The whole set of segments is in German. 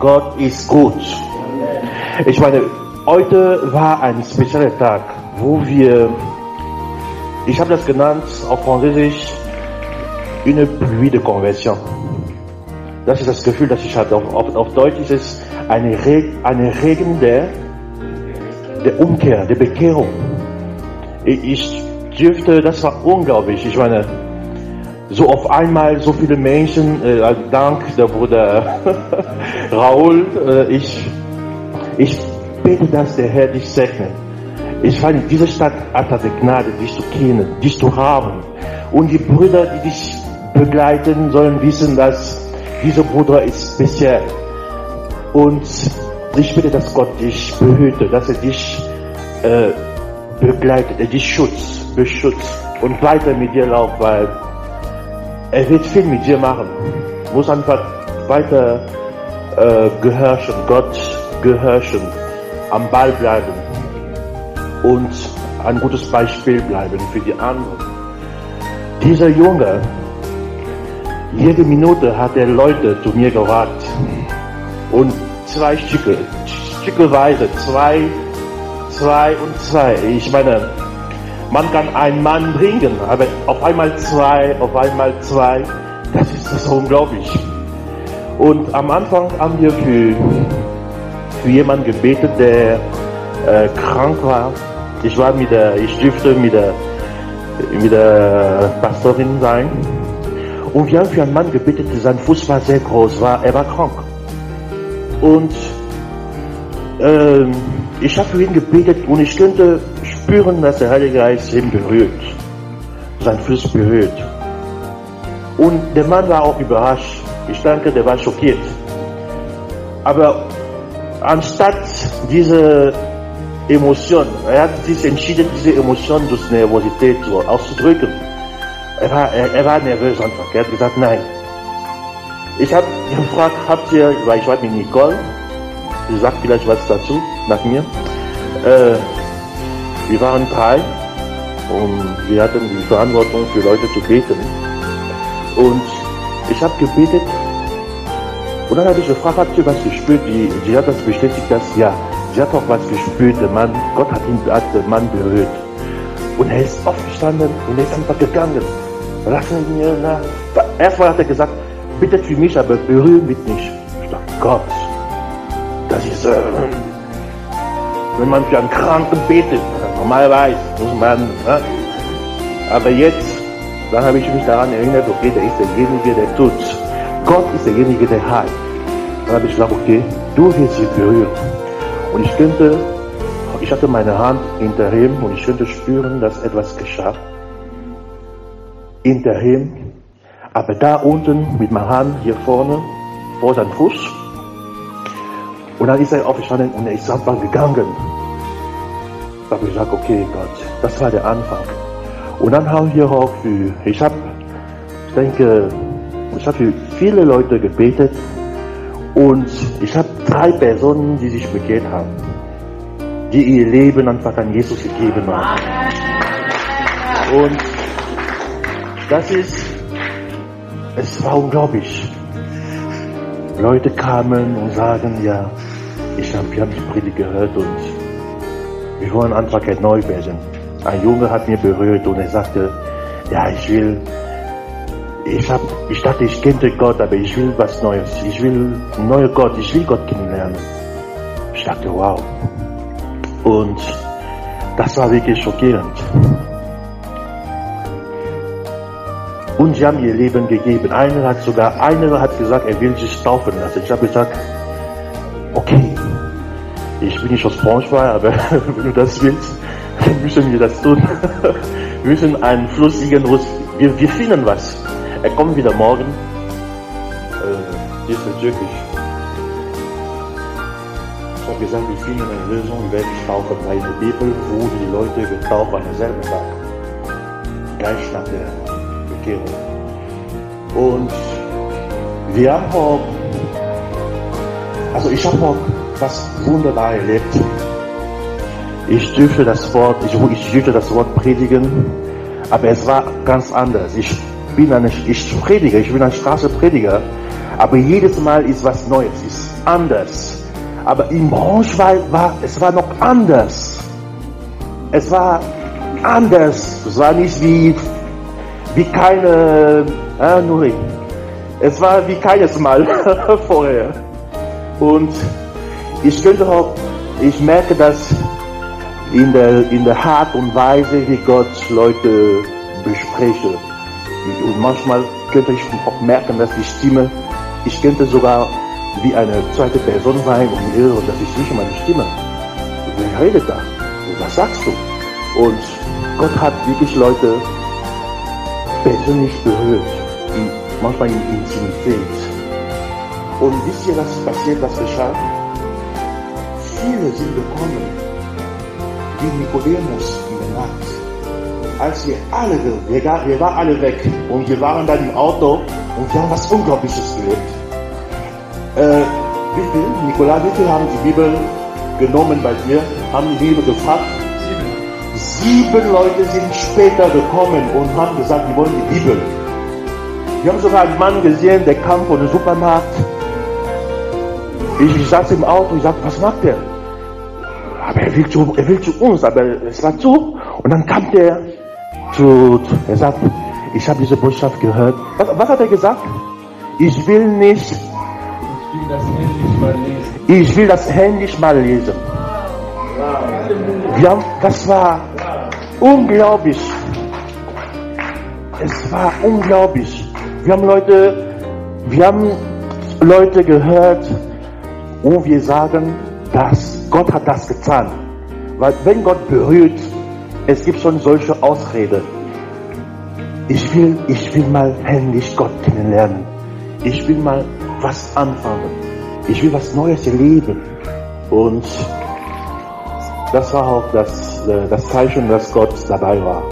Gott ist gut. Ich meine, heute war ein spezieller Tag, wo wir, ich habe das genannt auf Französisch, une pluie de conversion. Das ist das Gefühl, das ich hatte. Auf, auf, auf Deutsch ist es eine, Re eine Regen der, der Umkehr, der Bekehrung. Ich dürfte, das war unglaublich. Ich meine, so auf einmal so viele Menschen, äh, dank der Bruder Raoul, äh, ich, ich bete, dass der Herr dich segnet. Ich meine, diese Stadt hat die Gnade, dich zu kennen, dich zu haben. Und die Brüder, die dich begleiten, sollen wissen, dass dieser Bruder ist speziell. Und ich bitte, dass Gott dich behüte, dass er dich äh, begleitet, er dich schützt, beschützt und weiter mit dir läuft, weil er wird viel mit dir machen. Muss einfach weiter äh, gehorchen, Gott gehorchen, am Ball bleiben und ein gutes Beispiel bleiben für die anderen. Dieser Junge, jede Minute hat er Leute zu mir gebracht und zwei Stücke, stückeweise, zwei, zwei und zwei. Ich meine, man kann einen Mann bringen, aber auf einmal zwei, auf einmal zwei, das ist das unglaublich. Und am Anfang haben wir für, für jemanden gebetet, der äh, krank war. Ich war mit der, ich dürfte mit der, mit der Pastorin sein. Und wir haben für einen Mann gebetet, sein Fuß war sehr groß, war, er war krank. Und ähm, ich habe für ihn gebetet und ich könnte spüren, dass der Heilige Geist ihn berührt, sein Fuß berührt. Und der Mann war auch überrascht. Ich denke, der war schockiert. Aber anstatt diese Emotion, er hat sich entschieden, diese Emotion durch Nervosität auszudrücken. Er war, er, er war nervös einfach. Er hat gesagt, nein. Ich habe gefragt, habt ihr, weil ich war mit Nicole, sie sagt vielleicht was dazu, nach mir. Äh, wir waren drei und wir hatten die Verantwortung für Leute zu beten. Und ich habe gebetet und dann habe ich gefragt, habt ihr was gespürt? Die, sie hat das bestätigt, dass ja, sie hat auch was gespürt. Der Mann, Gott hat ihn, hat den Mann berührt. Und er ist aufgestanden und er ist einfach gegangen. Lassen Sie mir nach. Erstmal hat er gesagt, bitte für mich, aber berühren mich nicht. Ich dachte, Gott, das ist, äh, wenn man für einen Kranken betet, normalerweise muss man, ne? aber jetzt, dann habe ich mich daran erinnert, okay, der ist derjenige, der tut. Gott ist derjenige, der heilt. Dann habe ich gesagt, okay, du wirst sie berühren. Und ich könnte, ich hatte meine Hand hinter ihm und ich könnte spüren, dass etwas geschah. Hinter ihm. Aber da unten mit meiner Hand hier vorne, vor seinem Fuß. Und dann ist er aufgestanden und er ist einfach gegangen. Da habe ich gesagt, okay Gott, das war der Anfang. Und dann haben wir auch für, ich habe, ich denke, ich habe für viele Leute gebetet und ich habe drei Personen, die sich bekehrt haben, die ihr Leben einfach an Jesus gegeben haben. Und das ist, es war unglaublich. Leute kamen und sagen, ja, ich hab, wir haben die Predigt gehört und wir wollen einfach neu werden. Ein Junge hat mir berührt und er sagte, ja, ich will, ich hab, ich dachte, ich kenne Gott, aber ich will was Neues. Ich will einen neuen Gott, ich will Gott kennenlernen. Ich dachte, wow. Und das war wirklich schockierend. Und sie haben ihr Leben gegeben. Einer hat sogar, einer hat gesagt, er will sich taufen lassen. Ich habe gesagt, okay, ich bin nicht aus Braunschweig, aber wenn du das willst, müssen wir das tun. wir müssen einen Fluss irgendwo, wir, wir finden was. Er kommt wieder morgen. Äh, ist Türkisch. Ich habe gesagt, wir finden eine Lösung, wir werden taufen, in der Bibel wurden die Leute getauft an derselben Tag. Gleich nach der Bekehrung. Und wir haben auch, also ich habe auch was wunderbar erlebt. Ich dürfte das Wort, ich, ich dürfte das Wort predigen, aber es war ganz anders. Ich bin eine, ich predige, ich bin ein Straßenprediger, Aber jedes Mal ist was Neues, ist anders. Aber in Braunschweig war es war noch anders. Es war anders. Es war nicht wie, wie keine, äh, Nuri. Es war wie keines Mal vorher. Und ich könnte auch, ich merke das in der, in der Art und Weise, wie Gott Leute bespreche. Und manchmal könnte ich auch merken, dass die Stimme, ich könnte sogar wie eine zweite Person sein und höre, das ist nicht meine Stimme. Wer redet da? Was sagst du? Und Gott hat wirklich Leute persönlich berührt, manchmal in Intimität. Und wisst ihr, was passiert, was geschah? Viele sind gekommen, wie Nikodemus in der Nacht. Als wir alle, wir, wir waren alle weg und wir waren dann im Auto und wir haben was Unglaubliches gehört. Äh, wie viel, Nikola, wie viel haben die Bibel genommen bei dir? Haben die Bibel gefragt? Sieben. Sieben Leute sind später gekommen und haben gesagt, die wollen die Bibel. Wir haben sogar einen Mann gesehen, der kam von dem Supermarkt ich, ich saß im Auto, ich sagte, was macht der? Aber er will zu, er will zu uns, aber es war zu. Und dann kam der zu, er sagt, ich habe diese Botschaft gehört. Was, was hat er gesagt? Ich will nicht, ich will das Handy mal lesen. Wir das war unglaublich. Es war unglaublich. Wir haben Leute, wir haben Leute gehört, wo wir sagen, dass Gott hat das getan. Weil wenn Gott berührt, es gibt schon solche Ausrede. Ich will, ich will mal endlich Gott kennenlernen. Ich will mal was anfangen. Ich will was Neues erleben. Und das war auch das, äh, das Zeichen, dass Gott dabei war.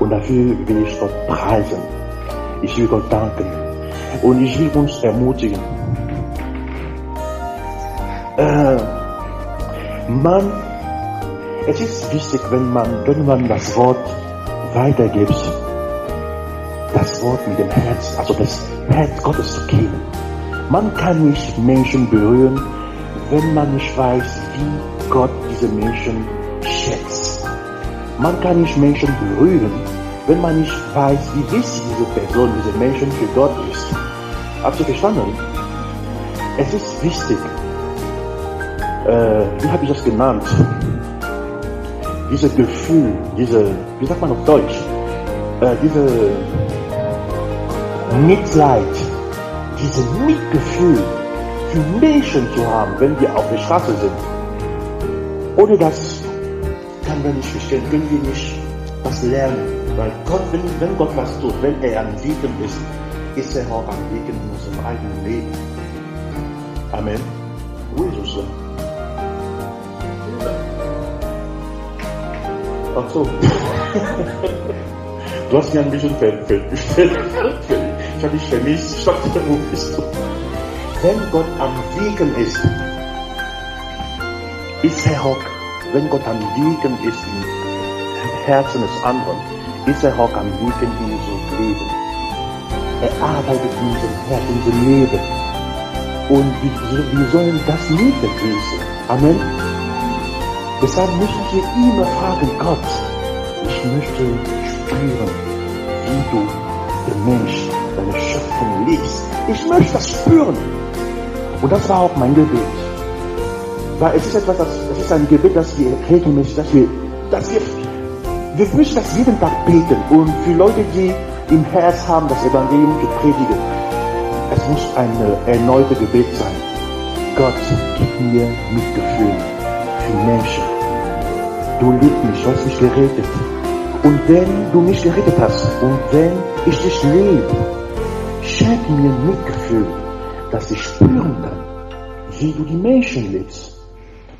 Und dafür will ich Gott preisen. Ich will Gott danken. Und ich will uns ermutigen äh, man, es ist wichtig, wenn man, wenn man das Wort weitergibt, das Wort mit dem Herz, also das Herz Gottes zu kennen. Man kann nicht Menschen berühren, wenn man nicht weiß, wie Gott diese Menschen schätzt. Man kann nicht Menschen berühren, wenn man nicht weiß, wie wichtig diese Person, diese Menschen für Gott ist. Habt ihr verstanden? Es ist wichtig, äh, wie habe ich das genannt? Dieses Gefühl, diese, wie sagt man auf Deutsch? Äh, diese Mitleid, dieses Mitgefühl für Menschen zu haben, wenn wir auf der Straße sind. Ohne das kann wir nicht verstehen, können wir nicht was lernen. Weil Gott, wenn, wenn Gott was tut, wenn er am Wirken ist, ist er auch am Wirken in unserem eigenen Leben. Amen. Es so? Ach so. Du hast mir ein bisschen festgestellt. Ich habe dich vermisst. Ich dachte, wo bist du? Wenn Gott am Wiegen ist, ist er auch, wenn Gott am Wiegen ist im Herzen des anderen, ist er auch am Wiegen in unserem Leben. Er arbeitet in unserem Herzen, in unserem Leben. Und wir, wir sollen das nicht vergessen. Amen. Deshalb müssen wir immer fragen, Gott, ich möchte spüren, wie du den Mensch, deine Schöpfung liebst. Ich möchte das spüren. Und das war auch mein Gebet. Weil es ist etwas, das, das ist ein Gebet, das wir regelmäßig, dass wir, dass wir, wir müssen das jeden Tag beten. Und für Leute, die im Herz haben, das Evangelium zu predigen, es muss ein erneutes Gebet sein. Gott, gib mir Mitgefühl für Menschen du liebst mich, du hast mich gerettet. Und wenn du mich gerettet hast und wenn ich dich liebe, schenk mir Mitgefühl, dass ich spüren kann, wie du die Menschen liebst.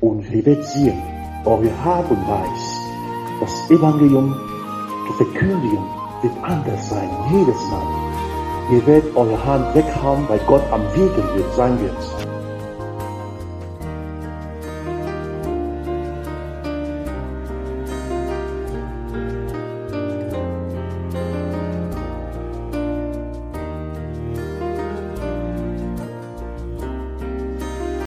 Und wir werden sehen, eure Art und Weise, das Evangelium zu verkündigen, wird anders sein, jedes Mal. Ihr werdet eure Hand weghauen, weil Gott am Wegen wird, sein wird.